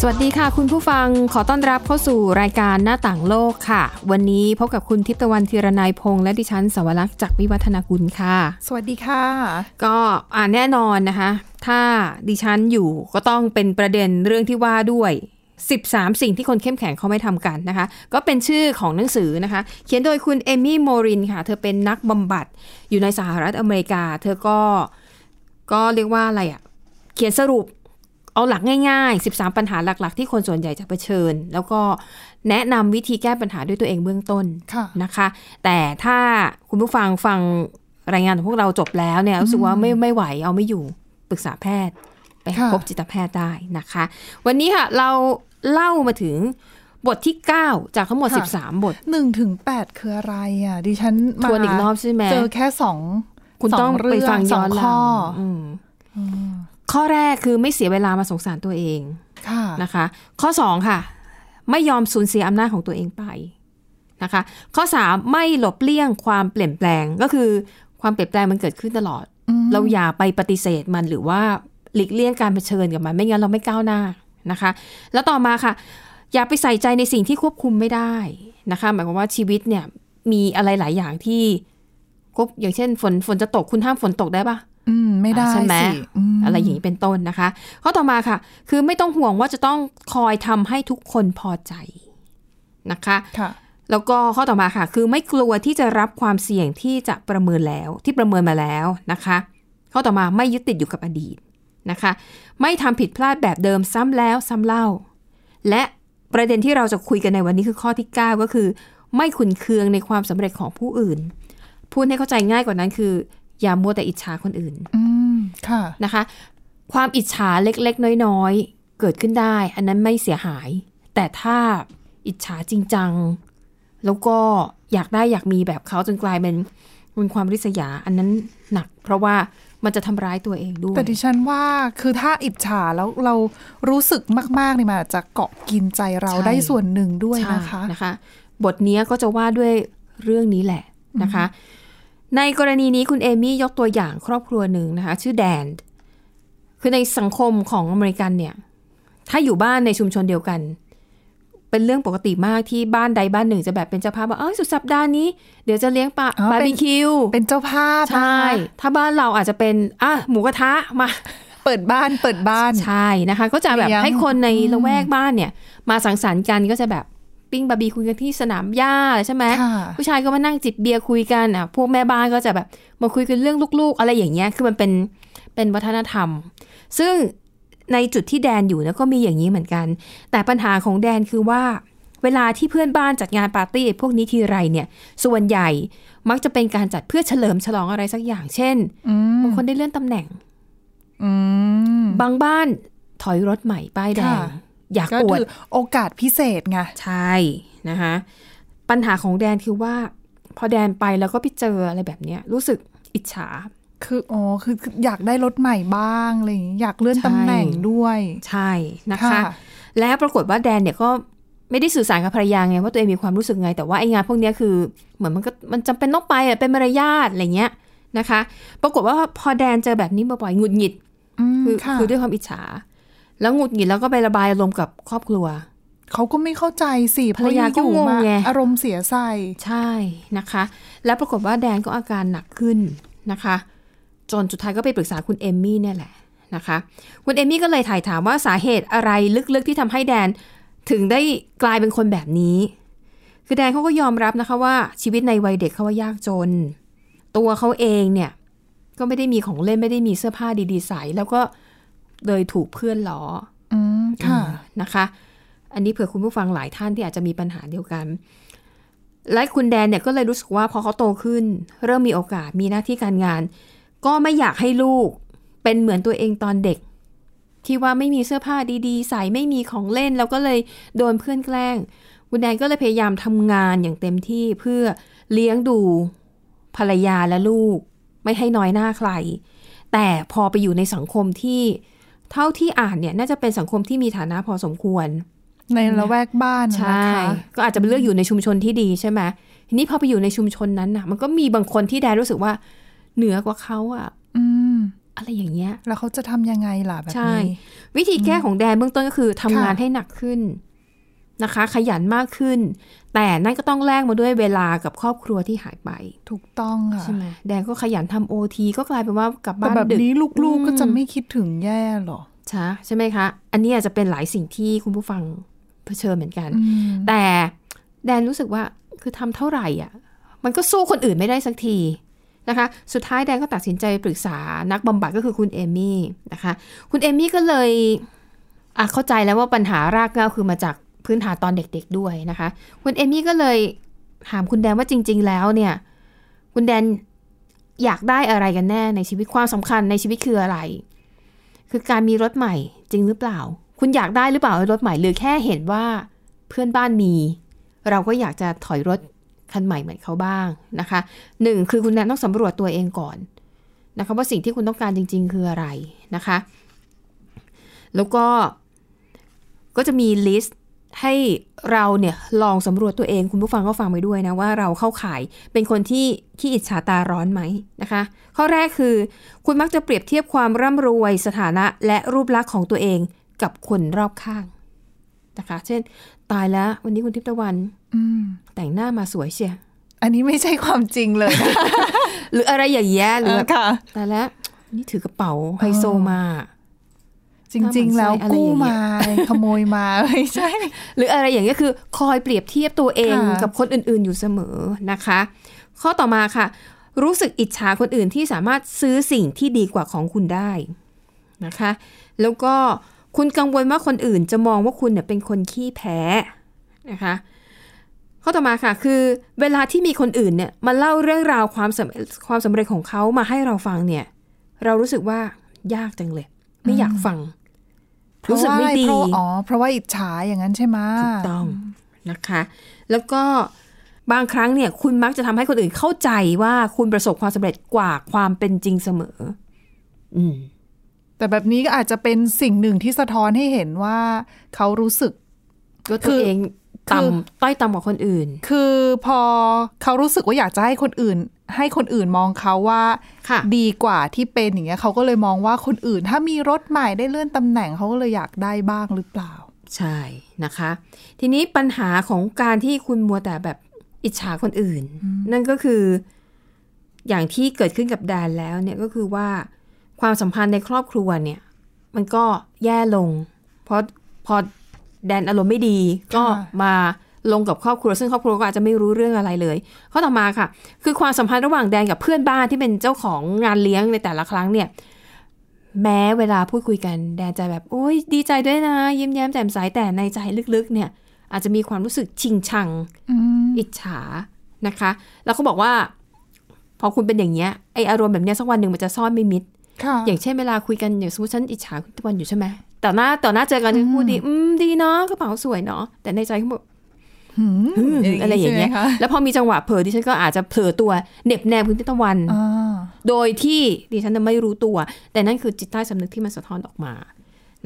สวัสดีค่ะ คุณผู้ฟังขอต้อนรับเข้าสู่รายการหน้าต่างโลกค่ะ วันนี้พบกับคุณทิพย์ตะวันธีรนัยพงษ์และดิฉันสวรักษ์จากวิวัฒนากุลค่ะ สวัสดีค่ะ ก็อ่าแน่นอนนะคะ ถ้าดิฉันอยู่ก็ต้องเป็นประเด็นเรื่องที่ว่าด้วย 13 สิ่งที่คนเข้มแข็งเขาไม่ทำกันนะคะ ก็เป็นชื่อของหนังสือนะคะ เขียนโดยคุณเอมี่โมรินค่ะ เธอเป็นนักบำบัดอยู่ในสหรัฐอเมริกา เธอก็ก็เรียกว่าอะไรอะ่ะเขียนสรุป เอาหลักง่าย ๆ 13 ปัญหาหลัก ๆ ที่คนส่วนใหญ่จะเผชิญ แล้วก็แนะนำวิธีแก้ปัญหาด้วยตัวเองเบื้องต้นค่ะนะคะ แต่ถ้าคุณผู้ฟังฟังรายงานของพวกเราจบแล้วเนี่ยรู้สึกว่าไม่ไม่ไหวเอาไม่อยู่ปรึกษาแพทย์ ไปค่ะพบจิตแพทย์ได้นะคะ วันนี้ค่ะเราเล่ามาถึงบทที่ 9 จากทั้งหมด 13 บทหนึ่งถึงแปดคืออะไรอะ ดิฉันมาทวนอีกรอบใช่ไหมเจอแค่สองคุณต้องสเรื่ไปฟังย้อนสหลัข้องอืม ข้อแรกคือไม่เสียเวลามาสงสารตัวเองค่ะนะคะ ข้อ2ค่ะ ไม่ยอมสูญเสียอำนาจของตัวเองไปนะคะ ข้อ3ไม่หลบเลี่ยงความเปลี่ยนแปลงก็คือความเปลี่ยนแปลงมันเกิดขึ้นตลอดอืมเราอย่าไปปฏิเสธมันหรือว่าหลีกเลี่ยงการเผชิญกับมัน ไม่งั้นเราไม่ก้าวหน้านะคะ แล้วต่อมาค่ะ อย่าไปใส่ใจในสิ่งที่ควบคุมไม่ได้นะคะ หมายความว่าชีวิตเนี่ยมีอะไรหลายอย่างที่ควบอย่างเช่นฝนฝนจะตกคุณห้ามฝนตกได้ปะ อืมไม่ได้ใช่ไหมสิมอะไรอย่างนี้เป็นต้นนะคะข้อต่อมาค่ะ คือไม่ต้องห่วงว่าจะต้องคอยทำให้ทุกคนพอใจนะคะค่ะแล้วก็ข้อต่อมาค่ะ คือไม่กลัวที่จะรับความเสี่ยงที่จะประเมินแล้วที่ประเมินมาแล้วนะคะ ข้อต่อมาไม่ยึดติดอยู่กับอดีตนะคะ ไม่ทำผิดพลาดแบบเดิมซ้ำแล้วซ้ำเล่า และประเด็นที่เราจะคุยกันในวันนี้คือข้อที่ 9 ก็คือ ไม่ขุนเคืองในความสำเร็จของผู้อื่นพูดให้เข้าใจง่ายกว่านั้นคือ อย่ามัวแต่อิจฉาคนอื่นอืมค่ะนะคะ ความอิจฉาเล็กๆ น้อยๆ เกิดขึ้นได้ อันนั้นไม่เสียหาย แต่ถ้าอิจฉาจริงจัง แล้วก็อยากได้อยากมีแบบเขาจนกลายเป็นเป็นความริษยา อันนั้นหนัก เพราะว่ามันจะทำร้ายตัวเองด้วย แต่ดิฉันว่าคือถ้าอิจฉาแล้วเรารู้สึกมากๆเนี่ยมันอาจจะเกาะกินใจเราใช่ได้ส่วนหนึ่งด้วยใช่นะคะนะคะ บทเนี้ยก็จะว่าด้วยเรื่องนี้แหละนะคะ ในกรณีนี้คุณเอมี่ยกตัวอย่างครอบครัวหนึ่งนะคะ ชื่อแดน คือในสังคมของอเมริกันเนี่ย ถ้าอยู่บ้านในชุมชนเดียวกัน เป็นเรื่องปกติมากที่บ้านใดบ้านหนึ่งจะแบบเป็นเจ้าภาพว่าเอ้ยสุดสัปดาห์นี้ เดี๋ยวจะเลี้ยงปลาอ๋อเป็นบาร์บีคิวเป็นเจ้าภาพใช่นะคะถ้าบ้านเราอาจจะเป็นอะหมูกระทะมาเปิดบ้านเปิดบ้านใช่นะคะ ก็จะแบบเลี้ยงให้คนในอืมละแวกบ้านเนี่ย มาสังสรรค์กันก็จะแบบ ปิ้งบาร์บีคิวกันที่สนามหญ้าใช่ไหมค่ะผู้ชายก็มานั่งจิบเบียร์คุยกันอะพวกแม่บ้านก็จะแบบมาคุยกันเรื่องลูกๆ อะไรอย่างเงี้ยคือมันเป็นเป็นวัฒนธรรม ซึ่งในจุดที่แดนอยู่นะก็มีอย่างนี้เหมือนกัน แต่ปัญหาของแดนคือว่า เวลาที่เพื่อนบ้านจัดงานปาร์ตี้พวกนี้ทีไรเนี่ย ส่วนใหญ่มักจะเป็นการจัดเพื่อเฉลิมฉลองอะไรสักอย่าง เช่นอืมบางคนได้เลื่อนตำแหน่งอืมบางบ้านถอยรถใหม่ป้ายแดงค่ะ อยากก็อวดคือโอกาสพิเศษไงใช่นะคะปัญหาของแดนคือว่า พอแดนไปแล้วก็ไปเจออะไรแบบเนี้ยรู้สึกอิจฉา คืออ๋อคือคืออยากได้รถใหม่บ้างอะไรอย่างงี้อยากเลื่อนใช่ตำแหน่งด้วย ใช่นะคะ และปรากฏว่าแดนเนี่ยก็ไม่ได้สื่อสารกับภรรยาไงว่าตัวเองมีความรู้สึกไง แต่ว่าไอ้งานพวกเนี้ยคือเหมือนมันก็มันจำเป็นต้องไปอะเป็นมารยาทอะไรเงี้ยนะคะ ปรากฏว่าพอแดนเจอแบบนี้บ่อยๆหงุดหงิดอืมคือค่ะคือด้วยความอิจฉา แล้วหงุดหงิดแล้วก็ไประบายอารมณ์กับครอบครัว เขาก็ไม่เข้าใจสิเพภรรยาะอยู่ก็งงมาไงอารมณ์เสียใส่ใช่นะคะ แล้วปรากฏว่าแดนก็อาการหนักขึ้นนะคะ จนสุดท้ายก็ไปปรึกษาคุณเอมมี่เนี่ยแหละนะคะ คุณเอมมี่ก็เลยถ่ายถามว่าสาเหตุอะไรลึกๆที่ทำให้แดนถึงได้กลายเป็นคนแบบนี้ คือแดนเขาก็ยอมรับนะคะว่าชีวิตในวัยเด็กเขาว่ายากจน ตัวเขาเองเนี่ยก็ไม่ได้มีของเล่นไม่ได้มีเสื้อผ้าดีๆใส่แล้วก็ เลยถูกเพื่อนล้ออืมค่ะนะคะ อันนี้เผื่อคุณผู้ฟังหลายท่านที่อาจจะมีปัญหาเดียวกัน และคุณแดนเนี่ยก็เลยรู้สึกว่าพอเขาโตขึ้น เริ่มมีโอกาสมีหน้าที่การงาน ก็ไม่อยากให้ลูกเป็นเหมือนตัวเองตอนเด็ก ที่ว่าไม่มีเสื้อผ้าดีๆ ใส่ไม่มีของเล่นแล้วก็เลยโดนเพื่อนแกล้ง คุณแดนก็เลยพยายามทำงานอย่างเต็มที่เพื่อเลี้ยงดูภรรยาและลูก ไม่ให้น้อยหน้าใคร แต่พอไปอยู่ในสังคมที่ เท่าที่อ่านเนี่ยน่าจะเป็นสังคมที่มีฐานะพอสมควร ในละแวกบ้านนะใช่คะก็อาจจะเป็นเลือกอยู่ในชุมชนที่ดีใช่ไหมทีนี้พอไปอยู่ในชุมชนนั้นน่ะมันก็มีบางคนที่แดนรู้สึกว่าเหนือกว่าเขาอะอืม อะไรอย่างเงี้ย แล้วเขาจะทำยังไงล่ะแบบใช่นี้วิธีแก้ของแดนเบื้องต้นก็คือทำค่ะงานให้หนักขึ้นนะคะ ขยันมากขึ้น แต่นั่นก็ต้องแลกมาด้วยเวลากับครอบครัวที่หายไป ถูกต้องค่ะใช่ไหมแดนก็ขยันทำโอทีก็กลายเป็นว่ากลับแต่บ้านแบบดึกนี้ลูกๆก็จะอืมไม่คิดถึงแย่หรอใช่ใช่ไหมคะ อันนี้อาจจะเป็นหลายสิ่งที่คุณผู้ฟังเผชิญเหมือนกันอืมแต่แดนรู้สึกว่าคือทำเท่าไหร่อะ มันก็สู้คนอื่นไม่ได้สักทีนะคะ สุดท้ายแดนก็ตัดสินใจปรึกษานักบำบัดก็คือคุณเอมี่นะคะ คุณเอมี่ก็เลยอะเข้าใจแล้วว่าปัญหารากเหง้าคือมาจาก พื้นฐานตอนเด็กๆด้วยนะคะ คุณเอมี่ก็เลยถามคุณแดนว่าจริง ๆ แล้วเนี่ย คุณแดนอยากได้อะไรกันแน่ในชีวิตความสำคัญในชีวิตคืออะไร คือการมีรถใหม่จริงหรือเปล่า คุณอยากได้หรือเปล่ารถใหม่หรือแค่เห็นว่าเพื่อนบ้านมี เราก็อยากจะถอยรถคันใหม่เหมือนเขาบ้างนะคะหนึ่งคือคุณแนนต้องสำรวจตัวเองก่อนนะคะว่าสิ่งที่คุณต้องการจริง ๆ คืออะไรนะคะ แล้วก็ก็จะมีลิสต์ ให้เราเนี่ยลองสำรวจตัวเองคุณผู้ฟังก็ฟังไปด้วยนะว่าเราเข้าข่ายเป็นคนที่ขี้อิจฉาตาร้อนไหมนะคะ ข้อแรกคือ คุณมักจะเปรียบเทียบความร่ำรวยสถานะและรูปลักษณ์ของตัวเองกับคนรอบข้างนะคะ เช่น ตายแล้ววันนี้คุณทิพย์ตะวันอืมแต่งหน้ามาสวยเชียอันนี้ไม่ใช่ความจริงเลยนะหรืออะไรอย่างเงี้ยหรือแบบค่ะตายแล้วนี่ถือกระเป๋าไฮโซมา จริง ๆ แล้วอะไรอกู้ย่างเงี้มายขโมยมาไม่ใช่ หรืออะไรอย่างเงี้ยคือคอยเปรียบเทียบตัวเองค่ะกับคนอื่นๆ อยู่เสมอนะคะ ข้อต่อมาค่ะ รู้สึกอิจฉาคนอื่นที่สามารถซื้อสิ่งที่ดีกว่าของคุณได้นะคะ แล้วก็คุณกังวลว่าคนอื่นจะมองว่าคุณเนี่ยเป็นคนขี้แพ้นะคะข้อต่อมาค่ะ คือเวลาที่มีคนอื่นเนี่ยมาเล่าเรื่องราวความสำความสำเร็จของเขามาให้เราฟังเนี่ย เรารู้สึกว่ายากจังเลย ไม่อยากฟัง รู้สึกไม่ดีเพราะว่าอ๋อเพราะว่าอิจฉาอย่างนั้นใช่ไหมถูกต้องนะคะ แล้วก็บางครั้งเนี่ย คุณมักจะทำให้คนอื่นเข้าใจว่าคุณประสบความสำเร็จกว่าความเป็นจริงเสมอ อืม แต่แบบนี้ก็อาจจะเป็นสิ่งหนึ่งที่สะท้อนให้เห็นว่า เขารู้สึกว่าตัวเองคือ ต่ำต้อยต่ำกว่าคนอื่น คือพอเขารู้สึกว่าอยากจะให้คนอื่น ให้คนอื่นมองเขาว่าค่ะดีกว่าที่เป็นอย่างเงี้ยเขาก็เลยมองว่าคนอื่น ถ้ามีรถใหม่ได้เลื่อนตำแหน่งเขาก็เลยอยากได้บ้างหรือเปล่า ใช่นะคะ ทีนี้ปัญหาของการที่คุณมัวแต่แบบอิจฉาคนอื่น นั่นก็คืออย่างที่เกิดขึ้นกับแดนแล้วเนี่ยก็คือว่าความสัมพันธ์ในครอบครัวเนี่ย มันก็แย่ลง เพราะพอ แดนอารมณ์ไม่ดี ก็ค่ะมาลงกับครอบครัว ซึ่งครอบครัวก็อาจจะไม่รู้เรื่องอะไรเลยข้อต่อมาค่ะ คือความสัมพันธ์ระหว่างแดนกับเพื่อนบ้านที่เป็นเจ้าของงานเลี้ยงในแต่ละครั้งเนี่ย แม้เวลาพูดคุยกันแดนจะแบบโอ้ยดีใจด้วยนะ ยิ้มแย้มแจ่มใสแต่ในใจลึกๆ เนี่ย อาจจะมีความรู้สึกชิงชังอืมอิจฉานะคะ แล้วเขาบอกว่า พอคุณเป็นอย่างเงี้ยไออารมณ์แบบเนี้ยสักวันหนึ่งมันจะซ่อนไม่มิดค่ะอย่างเช่นเวลาคุยกันอย่างสมมติฉันอิจฉาคุณตะวันอยู่ใช่ไหม ต่อหน้าต่อหน้าเจอกันจะพูดดี อืมดีเนาะกระเป๋าสวยเนาะแต่ในใจเขาบอกหืมอืมอะไรอย่างเงี้ยใช่ไหมคะแล้วพอมีจังหวะเผลอดิฉันก็อาจจะเผลอตัวเหน็บแนมคุณตะวันอ่าโดยที่ดิฉันน่ะไม่รู้ตัว แต่นั่นคือจิตใต้สำนึกที่มันสะท้อนออกมา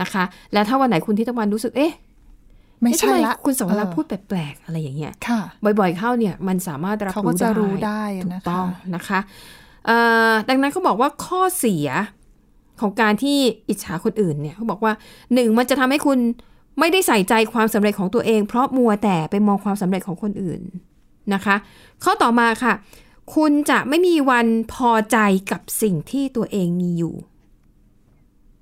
นะคะ และถ้าวันไหนคุณทิตะวันรู้สึกเอ๊ะไม่เอ๊ะใช่ทำละคุณสวรักษ์เออพูดแปลกๆอะไรอย่างเงี้ยค่ะบ่อยๆเข้าเนี่ยมันสามารถรับเขาก็รู้จะได้รู้ได้ถูกนะคะต้องนะคะเอ่อดังนั้นเขาบอกว่าข้อเสีย ของการที่อิจฉาคนอื่นเนี่ยเขาบอกว่าหนึ่งมันจะทำให้คุณไม่ได้ใส่ใจความสำเร็จของตัวเอง เพราะมัวแต่ไปมองความสำเร็จของคนอื่นนะคะข้อต่อมาค่ะ คุณจะไม่มีวันพอใจกับสิ่งที่ตัวเองมีอยู่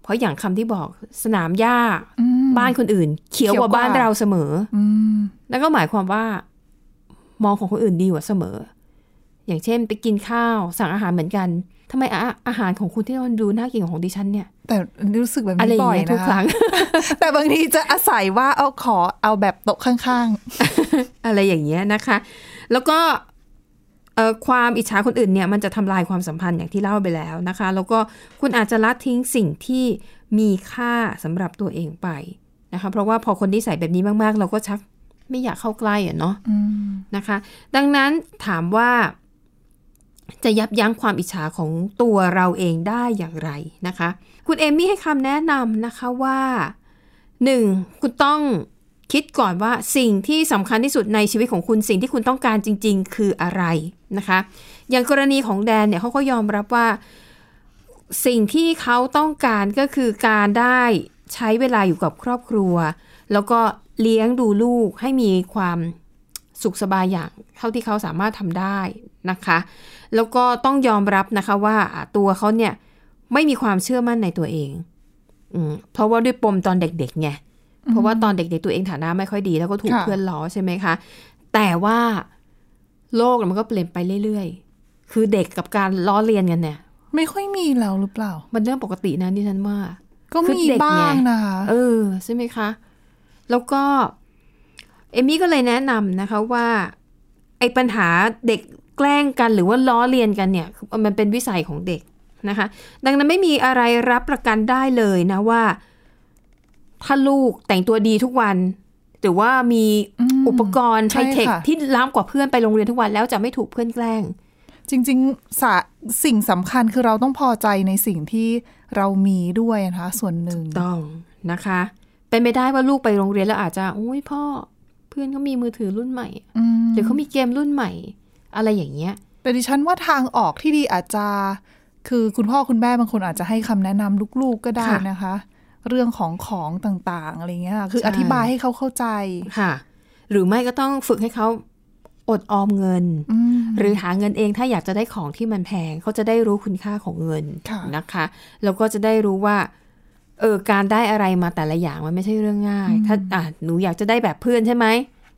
เพราะอย่างคำที่บอกสนามหญ้าอืมบ้านคนอื่นเขียวกว่าเขียวกว่าบ้านเราเสมออืมนั่นก็หมายความว่ามองของคนอื่นดีกว่าเสมอ อย่างเช่น ไปกินข้าวสั่งอาหารเหมือนกันทำไมอาอาหารของคุณที่มันดูน่ากินกว่าของดิฉันเนี่ย แต่รู้สึกแบบอะไรนี้อย่าบ่งอยเงี้ยทุกนะครั้ง แต่บางทีจะอาศัยว่าเอาขอเอาแบบโต๊ะข้างอะไรอย่างเงี้ยนะคะ แล้วก็เอ่อความอิจฉาคนอื่นเนี่ยมันจะทำลายความสัมพันธ์อย่างที่เล่าไปแล้วนะคะ แล้วก็คุณอาจจะละทิ้งสิ่งที่มีค่าสำหรับตัวเองไปนะคะ เพราะว่าพอคนที่ใส่แบบนี้มากๆ เราก็ชักไม่อยากเข้าใกล้อะเนาะๆอืมนะคะ ดังนั้นถามว่า จะยับยั้งความอิจฉาของตัวเราเองได้อย่างไรนะคะ คุณเอมี่ให้คำแนะนำนะคะว่าหนึ่งคุณต้องคิดก่อนว่าสิ่งที่สำคัญที่สุดในชีวิตของคุณสิ่งที่คุณต้องการจริง ๆ คืออะไรนะคะ อย่างกรณีของแดนเนี่ยเขาก็ยอมรับว่า สิ่งที่เขาต้องการก็คือการได้ใช้เวลาอยู่กับครอบครัว แล้วก็เลี้ยงดูลูกให้มีความ สุขสบายอย่างเท่าที่เขาสามารถทำได้นะคะ แล้วก็ต้องยอมรับนะคะว่าตัวเขาเนี่ยไม่มีความเชื่อมั่นในตัวเองอืมเพราะว่าด้วยปมตอนเด็กๆไงเพราะว่าตอนเด็กๆตัวเองฐานะไม่ค่อยดี แล้วก็ถูกค่ะเพื่อนล้อใช่ไหมคะ แต่ว่าโลกมันก็เปลี่ยนไปเรื่อยๆ คือเด็กกับการล้อเลียนกันเนี่ย ไม่ค่อยมีแล้วหรือเปล่า มันเรื่องปกตินะที่ฉันว่า ก็คือมีเด็กไงบ้างนะคะเออใช่ไหมคะ แล้วก็ เอมี่ก็เลยแนะนำนะคะว่าไอ้ปัญหาเด็กแกล้งกันหรือว่าล้อเลียนกันเนี่ยมันเป็นวิสัยของเด็กนะคะ ดังนั้นไม่มีอะไรรับประกันได้เลยนะว่า ถ้าลูกแต่งตัวดีทุกวัน หรือว่ามีมอุปกรณ์ไฮใช่เทคค่ะที่ล้ำกว่าเพื่อนไปโรงเรียนทุกวันแล้วจะไม่ถูกเพื่อนแกล้ง จริงๆสะสิ่งสำคัญคือเราต้องพอใจในสิ่งที่เรามีด้วยนะคะ ส่วนหนึ่งต้องนะคะ เป็นไปได้ว่าลูกไปโรงเรียนแล้วอาจจะโอ้ยพ่อ เพื่อนเขามีมือถือรุ่นใหม่อืมหรือเขามีเกมรุ่นใหม่ อะไรอย่างเงี้ย แต่ดิฉันว่าทางออกที่ดีอาจจะคือคุณพ่อคุณแม่บางคนอาจจะให้คำแนะนำลูกๆก็ได้ค่ะนะคะ เรื่องของของต่างๆอะไรเงี้ยค่ะคือใช่อธิบายให้เขาเข้าใจค่ะ หรือไม่ก็ต้องฝึกให้เขาอดออมเงินอืมหรือหาเงินเองถ้าอยากจะได้ของที่มันแพงเขาจะได้รู้คุณค่าของเงินค่ะนะคะ แล้วก็จะได้รู้ว่า เออการได้อะไรมาแต่ละอย่างมันไม่ใช่เรื่องง่าย ถ้าอะหนูอยากจะได้แบบเพื่อนใช่ไหม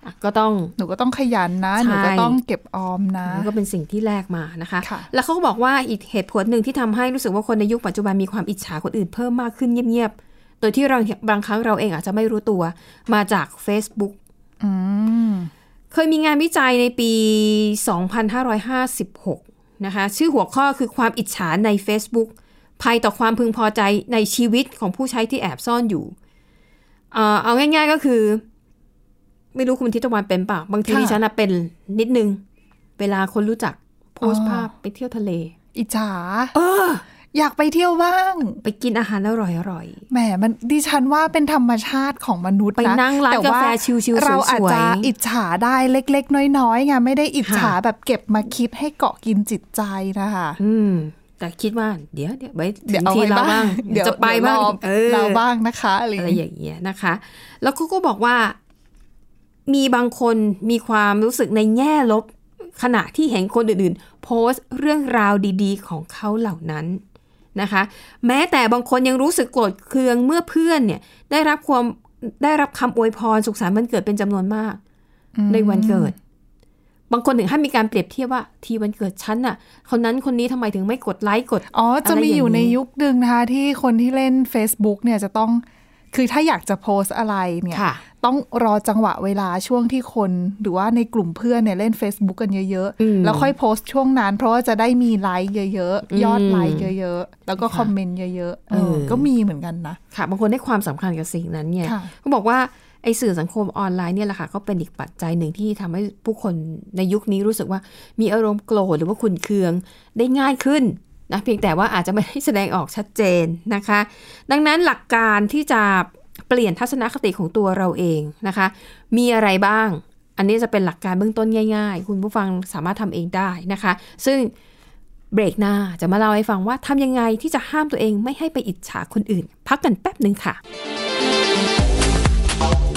อะก็ต้องหนูก็ต้องขยันนะใช่หนูก็ต้องเก็บออมนะมันก็เป็นสิ่งที่แลกมานะคะค่ะแล้วเขาก็บอกว่าอีกเหตุผลหนึ่งที่ทำให้รู้สึกว่าคนในยุคปัจจุบันมีความอิจฉาคนอื่นเพิ่มมากขึ้นเงียบๆ โดยที่เราบางครั้งเราเองอาจจะไม่รู้ตัวมาจาก Facebook อืมเคยมีงานวิจัยในปี 2556 นะคะ ชื่อหัวข้อคือความอิจฉาใน Facebook ภัยต่อความพึงพอใจในชีวิตของผู้ใช้ที่แอบซ่อนอยู่ เอ่อเอาง่าย ๆก็คือ ไม่รู้คุณทิตวันเป็นเปล่าบางทีค่ะดิฉันน่ะเป็นนิดนึง เวลาคนรู้จักโพสต์อ๋อภาพไปเที่ยวทะเล อิจฉาเออ อยากไปเที่ยวบ้าง ไปกินอาหารอร่อยแหมมันดิฉันว่าเป็นธรรมชาติของมนุษย์ไปนะนั่งร้านแต่กาแฟว่ชิลๆเราอาจสวยๆจะอิจฉาได้เล็ก ๆ น้อยๆไงไม่ได้อิจฉาค่ะแบบเก็บมาคิดให้เกาะกินจิตใจนะคะๆอืม แต่คิดว่าเดี๋ยวเดี๋ยวไว้ถึเดี๋ยวงเอาทีไว้เราบ้างเดี๋ยวจะไปบ้างเดี๋ยวรอเออเราบ้างนะคะอะไรอะไรออย่างย่างเงี้ยนะคะ แล้วเขาก็บอกว่า มีบางคนมีความรู้สึกในแง่ลบขณะที่เห็นคนอื่นๆ โพสต์เรื่องราวดีๆ ของเขาเหล่านั้นนะคะ แม้แต่บางคนยังรู้สึกโกรธเคืองเมื่อเพื่อนเนี่ย ได้รับความได้รับคำอวยพรสุขสันต์วันเกิดเป็นจำนวนมาก ในวันเกิด บางคนถึงให้มีการเปรียบเทียบว่าทีวันเกิดฉันน่ะ คนนั้นคนนี้ทำไมถึงไม่กดไลค์กด อ๋อ จะมีอยู่อะไรอย่างนี้ในยุคหนึ่งนะคะที่คนที่เล่น Facebook เนี่ยจะต้อง คือถ้าอยากจะโพสต์อะไรเนี่ยค่ะต้องรอจังหวะเวลาช่วงที่คน หรือว่าในกลุ่มเพื่อนเนี่ยเล่น Facebook กันเยอะอืมๆแล้วค่อยโพสต์ช่วงนั้น เพราะว่าจะได้มีไลค์เยอะอืมๆยอดไลค์เยอะๆ แล้วก็ค่ะ comment เยอะๆเออเออก็มีเหมือนกันนะ ค่ะ บางคนให้ความสำคัญกับสิ่งนั้นเนี่ยค่ะเขาบอกว่าไอ้สื่อสังคมออนไลน์เนี่ยแหละค่ะก็เป็นอีกปัจจัยหนึ่งที่ทำให้ผู้คนในยุคนี้รู้สึกว่ามีอารมณ์โกรธหรือว่าขุนเคืองได้ง่ายขึ้น นะเพียงแต่ว่าอาจจะไม่ได้แสดงออกชัดเจนนะคะ ดังนั้นหลักการที่จะเปลี่ยนทัศนคติของตัวเราเองนะคะ มีอะไรบ้าง อันนี้จะเป็นหลักการเบื้องต้นง่าย ๆ คุณผู้ฟังสามารถทำเองได้นะคะ ซึ่งเบรกหน้าจะมาเล่าให้ฟังว่าทำยังไงที่จะห้ามตัวเองไม่ให้ไปอิจฉาคนอื่น พักกันแป๊บหนึ่งค่ะ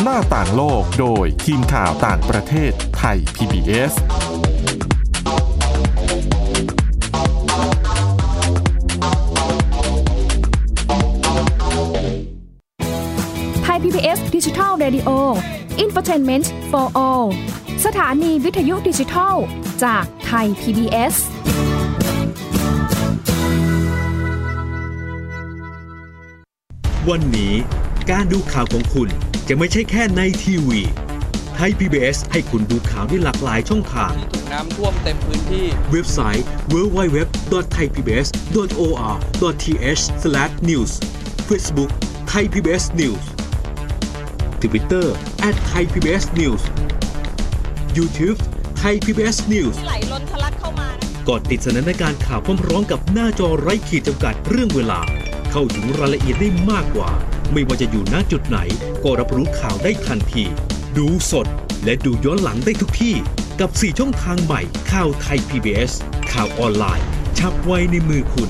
หน้าต่างโลกโดยทีมข่าวต่างประเทศไทย PBS Radio Infotainment for All สถานีวิทยุดิจิทัล จากไทย PBS วันนี้การดูข่าวของคุณจะไม่ใช่แค่ในทีวีไทย PBS ให้คุณดูข่าวได้หลากหลายช่องทาง ที่ถูกน้ำท่วมเต็มพื้นที่ เว็บไซต์ www.thaipbs.or.th/news Facebook Thai PBS News Twitter @thaipbsnews YouTube Thai PBS News ไหลล้นทะลักเข้ามานะก่อนติดสนันในการข่าวพร้อมๆกับหน้าจอไร้ขีดจำกัดเรื่องเวลา เข้าถึงรายละเอียดได้มากกว่า ไม่ว่าจะอยู่ณจุดไหน ก็รับรู้ข่าวได้ทันที ดูสดและดูย้อนหลังได้ทุกที่ กับ 4 ช่องทางใหม่ข่าวไทย PBS ข่าวออนไลน์ ชับไว้ในมือคุณ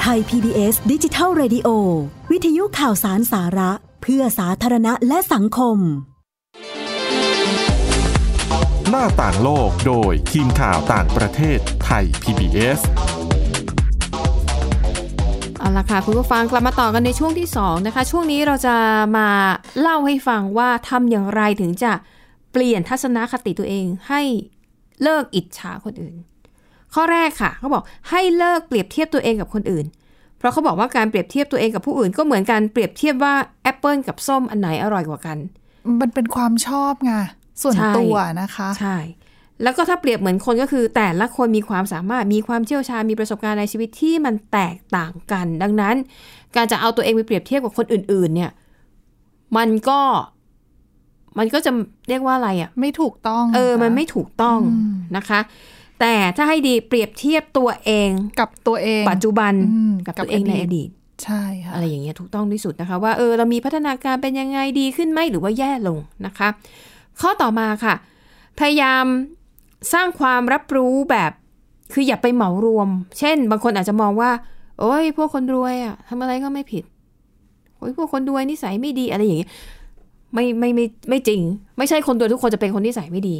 ไทย PBS ดิจิทัล Radio วิทยุข่าวสารสาระ เพื่อสาธารณะและสังคม หน้าต่างโลกโดยทีมข่าวต่างประเทศไทย PBS เอาละค่ะคุณผู้ฟังกลับมาต่อกันในช่วงที่2นะคะช่วงนี้เราจะมาเล่าให้ฟังว่าทำอย่างไรถึงจะเปลี่ยนทัศนคติตัวเองให้เลิกอิจฉาคนอื่น ข้อแรกค่ะเขาบอกให้เลิกเปรียบเทียบตัวเองกับคนอื่น เพราะเขาบอกว่าการเปรียบเทียบตัวเองกับผู้อื่น ก็เหมือนการเปรียบเทียบว่าแอปเปิลกับส้มอันไหนอร่อยกว่ากัน มันเป็นความชอบไงส่วนใช่ตัวนะคะใช่แล้วก็ถ้าเปรียบเหมือนคนก็คือ แต่ละคนมีความสามารถมีความเชี่ยวชาญมีประสบการณ์ในชีวิตที่มันแตกต่างกัน ดังนั้น การจะเอาตัวเองไปเปรียบเทียบกับคนอื่น ๆ เนี่ย มันก็มันก็จะเรียกว่าอะไรอะ่ะ ไม่ถูกต้อง เออค่ะมันไม่ถูกต้องอืมนะคะ แต่ถ้าให้ดีเปรียบเทียบตัวเองกับตัวเอง ปัจจุบันอืมกับกับตัวเองในอดีตอดีตใช่ค่ะอะไรอย่างเงี้ยถูกต้องที่สุดนะคะ ว่าเออเรามีพัฒนาการเป็นยังไงดีขึ้นไหมหรือว่าแย่ลงนะคะ ข้อต่อมาค่ะ พยายามสร้างความรับรู้แบบคืออย่าไปเหมารวม เช่น บางคนอาจจะมองว่า โอ้ยพวกคนรวยอะทำอะไรก็ไม่ผิดโอ้ยพวกคนรวยนิสัยไม่ดีอะไรอย่างเงี้ยไม่ไม่ไม่ไม่จริง ไม่ใช่คนรวยทุกคนจะเป็นคนนิสัยไม่ดี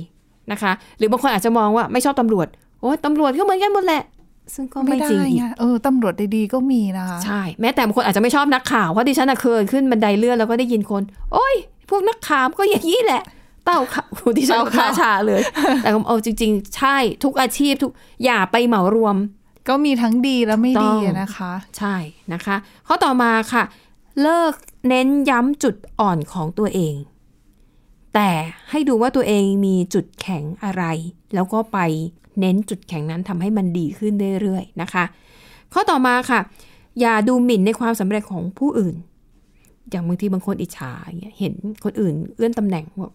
นะคะ หรือบางคนอาจจะมองว่าไม่ชอบตำรวจโอ้ยตำรวจก็เหมือนกันหมดแหละ ซึ่งก็ไม่ไม่ได้จริงอีกไงเออตำรวจดีๆก็มีนะคะใช่แม้แต่บางคนอาจจะไม่ชอบนักข่าวเพราะดิฉันน่ะเคยขึ้นบันไดเลื่อนแล้วก็ได้ยินคน โอ้ย พวกนักข่าวก็อย่างนี้แหละเต้าข่าวดิฉันเต้าหข่าวน้าชาเลย แต่เอาจริง ๆ ใช่ทุกอาชีพทุกอย่าไปเหมารวม ก็มีทั้งดีและไม่ดีต้องอะนะคะ ใช่นะคะข้อต่อมาค่ะ เลิกเน้นย้ำจุดอ่อนของตัวเอง แต่ให้ดูว่าตัวเองมีจุดแข็งอะไร แล้วก็ไปเน้นจุดแข็งนั้นทำให้มันดีขึ้นเรื่อยๆนะคะ ข้อต่อมาค่ะ อย่าดูหมิ่นในความสำเร็จของผู้อื่น อย่างบางทีบางคนอิจฉาอย่างเงี้ยเห็นคนอื่นเลื่อนตำแหน่งบอก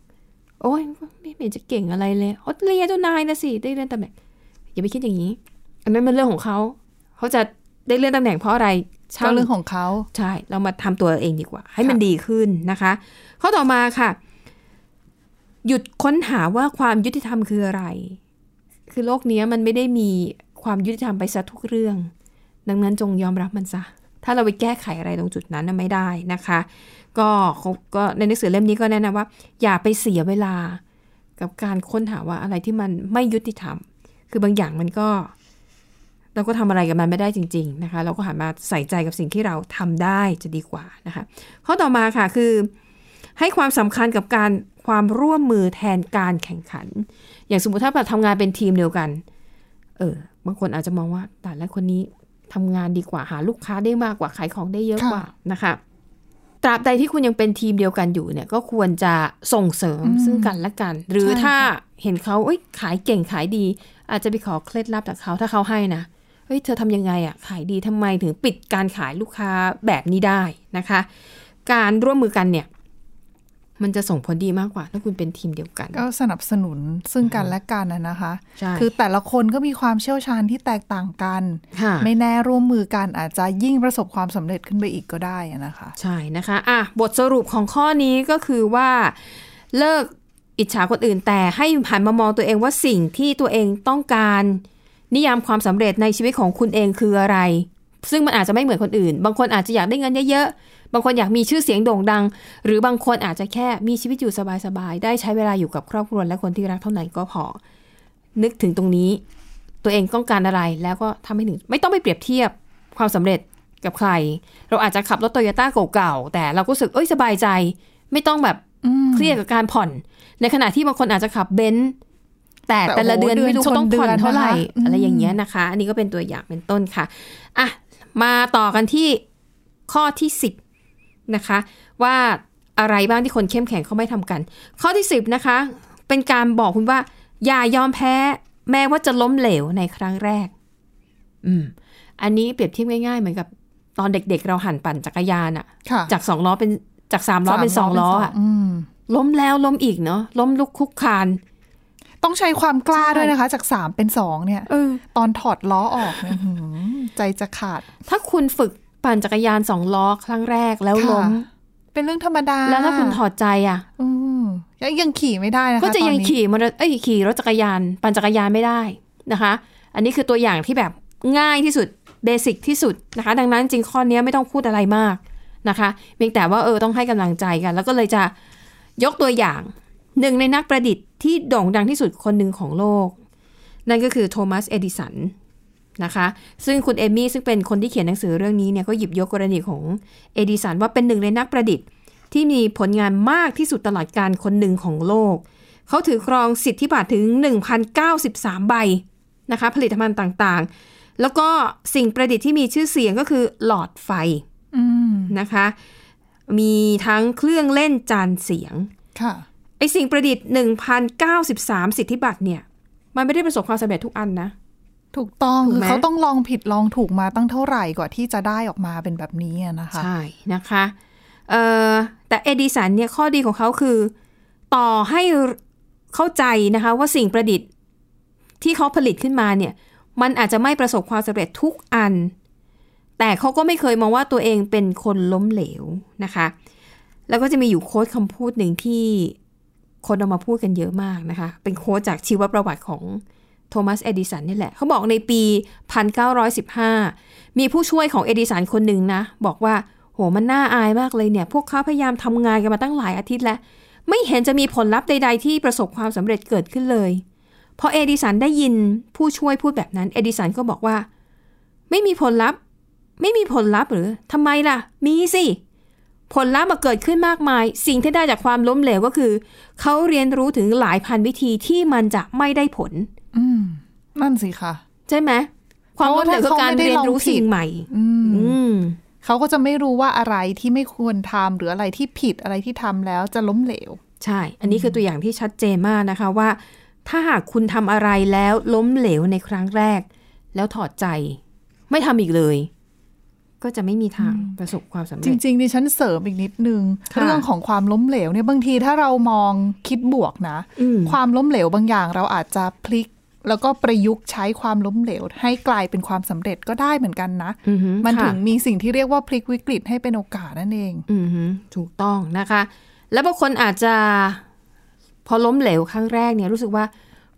โอ้ยไม่เห็นจะเก่งอะไรเลยออสเลียเจ้านายนะสิได้เลื่อนตำแหน่งอย่าไปคิดอย่างนี้ อันนั้นมันเรื่องของเขาเขาจะได้เลื่อนตำแหน่งเพราะอะไรช่าก็เรื่องของเขาใช่ เรามาทำตัวเองดีกว่า ให้มันค่ะดีขึ้นนะคะ ข้อต่อมาค่ะ หยุดค้นหาว่าความยุติธรรมคืออะไร คือโลกนี้มันไม่ได้มีความยุติธรรมไปซะทุกเรื่อง ดังนั้นจงยอมรับมันซะ ถ้าเราไปแก้ไขอะไรตรงจุดนั้นไม่ได้นะคะ ก็ก็ในหนังสือเล่มนี้ก็แนะนำว่า อย่าไปเสียเวลากับการค้นหาว่าอะไรที่มันไม่ยุติธรรม คือบางอย่างมันก็ เราก็ทำอะไรกับมันไม่ได้จริง ๆนะคะ เราก็หันมาใส่ใจกับสิ่งที่เราทำได้จะดีกว่านะคะ ข้อต่อมาค่ะคือ ให้ความสำคัญกับการ ความร่วมมือแทนการแข่งขัน อย่างสมมติถ้าแบบทำงานเป็นทีมเดียวกัน เออ บางคนอาจจะมองว่าแต่ละคนนี้ทำงานดีกว่าหาลูกค้าได้มากกว่าขายของได้เยอะกว่านะคะตราบใดที่คุณยังเป็นทีมเดียวกันอยู่เนี่ย ก็ควรจะส่งเสริมอืมซึ่งกันและกัน หรือใช่ถ้าค่ะเห็นเขาเอ้ยขายเก่งขายดี อาจจะไปขอเคล็ดลับจากเขาถ้าเขาให้นะเฮ้ยเธอทำยังไงอะ่ะขายดีทำไมถึงปิดการขายลูกค้าแบบนี้ได้นะคะ การร่วมมือกันเนี่ย มันจะส่งผลดีมากกว่า ถ้าคุณเป็นทีมเดียวกัน ก็สนับสนุนซึ่งกันและกันนะนะคะใช่คือแต่ละคนก็มีความเชี่ยวชาญที่แตกต่างกันค่ะไม่แน่ร่วมมือกันอาจจะยิ่งประสบความสำเร็จขึ้นไปอีกก็ได้อะนะคะ ใช่นะคะอะบทสรุปของข้อนี้ก็คือว่าเลิกอิจฉาคนอื่น แต่ให้หันมามองตัวเองว่าสิ่งที่ตัวเองต้องการ นิยามความสำเร็จในชีวิตของคุณเองคืออะไร ซึ่งมันอาจจะไม่เหมือนคนอื่น บางคนอาจจะอยากได้เงินเยอะๆ บางคนอยากมีชื่อเสียงโด่งดัง หรือบางคนอาจจะแค่มีชีวิตอยู่สบายๆ ได้ใช้เวลาอยู่กับครอบครัวและคนที่รักเท่านั้นก็พอ นึกถึงตรงนี้ ตัวเองต้องการอะไรแล้วก็ทำให้ถึง ไม่ต้องไปเปรียบเทียบความสำเร็จกับใคร เราอาจจะขับรถโตโยต้าเก่าๆ แต่เราก็รู้สึกเอ้ยสบายใจ ไม่ต้องแบบเครียดกับการผ่อน ในขณะที่บางคนอาจจะขับเบนซ์แต่แต่แต่ละโอ้โหเดือนไม่รู้เดือนเขาต้องผ่อนชนเดือนเท่าไหร่นะคะอืมอะไรอย่างเงี้ยนะคะ อันนี้ก็เป็นตัวอย่างเป็นต้นค่ะอะ มาต่อกันที่ข้อที่สิบนะคะ ว่าอะไรบ้างที่คนเข้มแข็งเขาไม่ทำกัน ข้อที่สิบนะคะ เป็นการบอกคุณว่า อย่ายอมแพ้แม้ว่าจะล้มเหลวในครั้งแรก อืม อันนี้เปรียบเทียบง่ายๆ เหมือนกับตอนเด็กๆ เราหันปั่นจักรยานอะค่ะจากสองล้อเป็นจากสามล้อเป็นสองล้ออะมล้มแล้วล้มอีกเนาะล้มลุกคลุกคลาน ต้องใช้ความกล้าใช่ด้วยนะคะ จากสามเป็นสองเนี่ยเออตอนถอดล้อออกเนี่ยหือใจจะขาด ถ้าคุณฝึกปั่นจักรยานสองล้อครั้งแรกแล้วล้มค่ะเป็นเรื่องธรรมดา แล้วถ้าคุณถอดใจอะอืมยังยังขี่ไม่ได้นะคะก็จะยังตอนนี้ขี่มอเตอร์เอ้ยขี่รถจักรยาน ปั่นจักรยานไม่ได้นะคะ อันนี้คือตัวอย่างที่แบบง่ายที่สุดเบสิกที่สุดนะคะ ดังนั้นจริงข้อนี้ไม่ต้องพูดอะไรมากนะคะเพียงแต่ว่าเออต้องให้กำลังใจกัน แล้วก็เลยจะยกตัวอย่าง หนึ่งในนักประดิษฐ์ที่โด่งดังที่สุดคนหนึ่งของโลก นั่นก็คือโทมัส เอดิสันนะคะ ซึ่งคุณเอมี่ซึ่งเป็นคนที่เขียนหนังสือเรื่องนี้เนี่ยก็หยิบยกกรณีของเอดิสันว่าเป็นหนึ่งในนักประดิษฐ์ที่มีผลงานมากที่สุดตลอดการคนหนึ่งของโลก เขาถือครองสิทธิบัตรถึง 1,093 ใบนะคะ ผลิตภัณฑ์ต่างๆ แล้วก็สิ่งประดิษฐ์ที่มีชื่อเสียงก็คือหลอดไฟอืมนะคะ มีทั้งเครื่องเล่นจานเสียง ค่ะ ไอสิ่งประดิษฐ์1,093 สิทธิบัตรเนี่ย มันไม่ได้ประสบความสำเร็จทุกอันนะถูกต้องถูกคือไหมเขาต้องลองผิดลองถูกมาตั้งเท่าไหร่กว่าที่จะได้ออกมาเป็นแบบนี้อะนะคะ ใช่นะคะเอ่อแต่เอดิสันเนี่ยข้อดีของเขาคือ ต่อให้เข้าใจนะคะว่าสิ่งประดิษฐ์ที่เขาผลิตขึ้นมาเนี่ย มันอาจจะไม่ประสบความสำเร็จทุกอัน แต่เขาก็ไม่เคยมองว่าตัวเองเป็นคนล้มเหลวนะคะ แล้วก็จะมีอยู่โค้ดคำพูดหนึ่งที่ คนเอามาพูดกันเยอะมากนะคะ เป็นโค้ดจากชีวประวัติของโทมัสเอดิสันนี่แหละ เขาบอกในปี 1915 มีผู้ช่วยของเอดิสันคนหนึ่งนะ บอกว่า โห มันน่าอายมากเลยเนี่ย พวกเขาพยายามทำงานกันมาตั้งหลายอาทิตย์แล้ว ไม่เห็นจะมีผลลัพธ์ใด ๆ ที่ประสบความสำเร็จเกิดขึ้นเลย พอเอดิสันได้ยินผู้ช่วยพูดแบบนั้น เอดิสันก็บอกว่า ไม่มีผลลัพธ์ ไม่มีผลลัพธ์หรือทำไมล่ะ มีสิ ผลลัพธ์มาเกิดขึ้นมากมาย สิ่งที่ได้จากความล้มเหลวก็คือ เขาเรียนรู้ถึงหลายพันวิธีที่มันจะไม่ได้ผล อืม นั่นสิค่ะ ใช่ไหมความล้มเหลวคือการเรียนรู้สิ่งใหม่ อืมอืมเขาก็จะไม่รู้ว่าอะไรที่ไม่ควรทำหรืออะไรที่ผิดอะไรที่ทำแล้วจะล้มเหลว ใช่ อันนี้คือตัวอย่างที่ชัดเจนมากนะคะว่า ถ้าหากคุณทำอะไรแล้วล้มเหลวในครั้งแรก แล้วถอดใจ ไม่ทำอีกเลย ก็จะไม่มีทางประสบความสำจเร็จริงๆดิฉันเสริมอีกนิดนึงค่ะเรื่องของความล้มเหลวเนี่ยบางทีถ้าเรามองคิดบวกนะอืมความล้มเหลวบางอย่างเราอาจจะพลิก แล้วก็ประยุกต์ใช้ความล้มเหลว ให้กลายเป็นความสำเร็จก็ได้เหมือนกันนะอือฮึมันค่ะถึงมีสิ่งที่เรียกว่าพลิกวิกฤตให้เป็นโอกาสนั่นเองอือฮึถูกต้องนะคะ แล้วบางคนอาจจะ พอล้มเหลวครั้งแรกเนี่ยรู้สึกว่า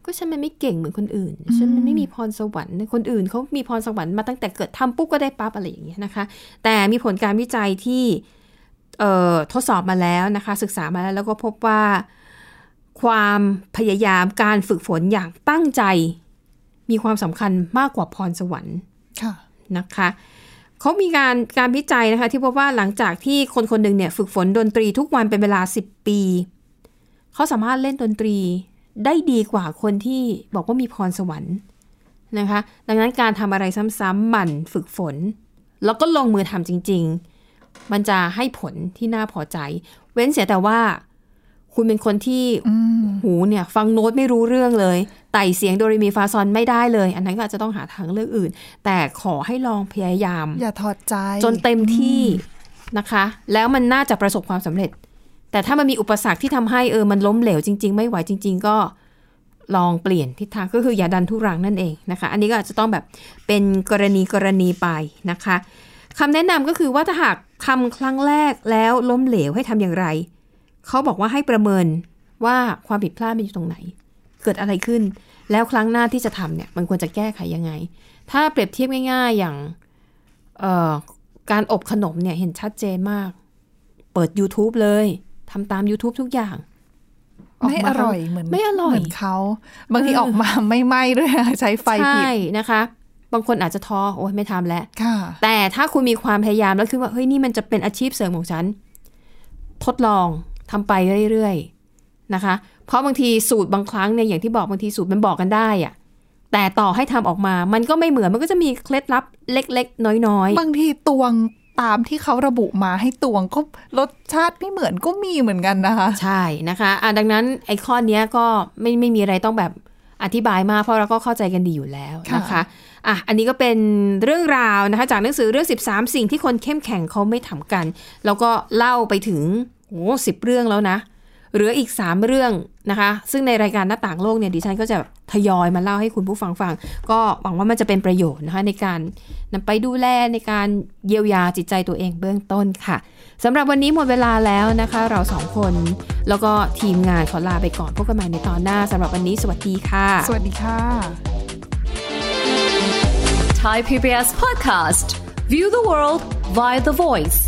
ก็ฉันมันไม่เก่งเหมือนคนอื่น ฉันมันไม่มีพรสวรรค์ คนอื่นเขามีพรสวรรค์มาตั้งแต่เกิดทำปุ๊บก็ได้ปั๊บอะไรอย่างเงี้ยนะคะ แต่มีผลการวิจัยที่เอ่อทดสอบมาแล้วนะคะ ศึกษามาแล้วแล้วก็พบว่าความพยายามการฝึกฝนอย่างตั้งใจ มีความสำคัญมากกว่าพรสวรรค์ค่ะนะคะเขามีการการวิจัยนะคะ ที่พบว่าหลังจากที่คนคนหนึ่งเนี่ย ฝึกฝนดนตรีทุกวันเป็นเวลา 10 ปี เขาสามารถเล่นดนตรี ได้ดีกว่าคนที่บอกว่ามีพรสวรรค์นะคะ ดังนั้นการทำอะไรซ้ำๆหมั่นฝึกฝน แล้วก็ลงมือทำจริง ๆ มันจะให้ผลที่น่าพอใจ เว้นเสียแต่ว่า คุณเป็นคนที่อืมหูเนี่ย ฟังโน้ตไม่รู้เรื่องเลย ไต่เสียงโดเรมีฟาซอนไม่ได้เลย อันนั้นก็อาจจะต้องหาทางเลือกอื่น แต่ขอให้ลองพยายาม อย่าถอดใจ จนเต็มที่นะคะ แล้วมันน่าจะประสบความสำเร็จ แต่ถ้ามันมีอุปสรรคที่ทำให้เออมันล้มเหลวจริง ๆ ไม่ไหวจริง ๆ ก็ลองเปลี่ยนทิศทางก็คืออย่าดันทุรังนั่นเองนะคะ อันนี้ก็อาจจะต้องแบบเป็นกรณีกรณีไปนะคะคำแนะนำก็คือว่าถ้าหากทำครั้งแรกแล้วล้มเหลวให้ทำอย่างไร เขาบอกว่าให้ประเมินว่าความผิดพลาดมันอยู่ตรงไหน เกิดอะไรขึ้น แล้วครั้งหน้าที่จะทำเนี่ยมันควรจะแก้ไขยังไง ถ้าเปรียบเทียบง่ายๆอย่างการอบขนมเนี่ยเห็นชัดเจนมาก เปิด YouTube เลย ทำตาม YouTube ทุกอย่างไม่อร่อยเหมือนไม่อร่อยเหมือนเขาบางทีออกมาไม่ไหม้ด้วยอะใช้ไฟผิดใช่นะคะ บางคนอาจจะท้อโอ้ยไม่ทำแล้วค่ะแต่ถ้าคุณมีความพยายามแล้วคิดว่าเฮ้ยนี่มันจะเป็นอาชีพเสริมของฉัน ทดลองทำไปเรื่อยๆนะคะ เพราะบางทีสูตรบางครั้งเนี่ยอย่างที่บอกบางทีสูตรมันบอกกันได้อะแต่ต่อให้ทำออกมา มันก็ไม่เหมือนมันก็จะมีเคล็ดลับเล็ก ๆ น้อยๆ บางทีตวง ตามที่เขาระบุมาให้ตวงก็รสชาติไม่เหมือนก็มีเหมือนกันนะคะ ใช่นะคะอะดังนั้นไอ้ข้อเนี้ยก็ไม่ไม่มีอะไรต้องแบบอธิบายมากเพราะเราก็เข้าใจกันดีอยู่แล้วนะคะอะอันนี้ก็เป็นเรื่องราวนะคะ จากหนังสือเรื่อง 13 สิ่งที่คนเข้มแข็งเขาไม่ทำกัน แล้วก็เล่าไปถึงโอ้สิบเรื่องแล้วนะ เหลืออีก 3 เรื่องนะคะ ซึ่งในรายการหน้าต่างโลกเนี่ยดิฉันก็จะทยอยมาเล่าให้คุณผู้ฟังฟัง ก็หวังว่ามันจะเป็นประโยชน์นะคะในการนำไปดูแลในการเยียวยาจิตใจตัวเองเบื้องต้นค่ะสำหรับวันนี้หมดเวลาแล้วนะคะ เราสองคน แล้วก็ทีมงานขอลาไปก่อนพบกันใหม่ในตอนหน้าสำหรับวันนี้สวัสดีค่ะ สวัสดีค่ะ Thai PBS podcast. View the world via the voice.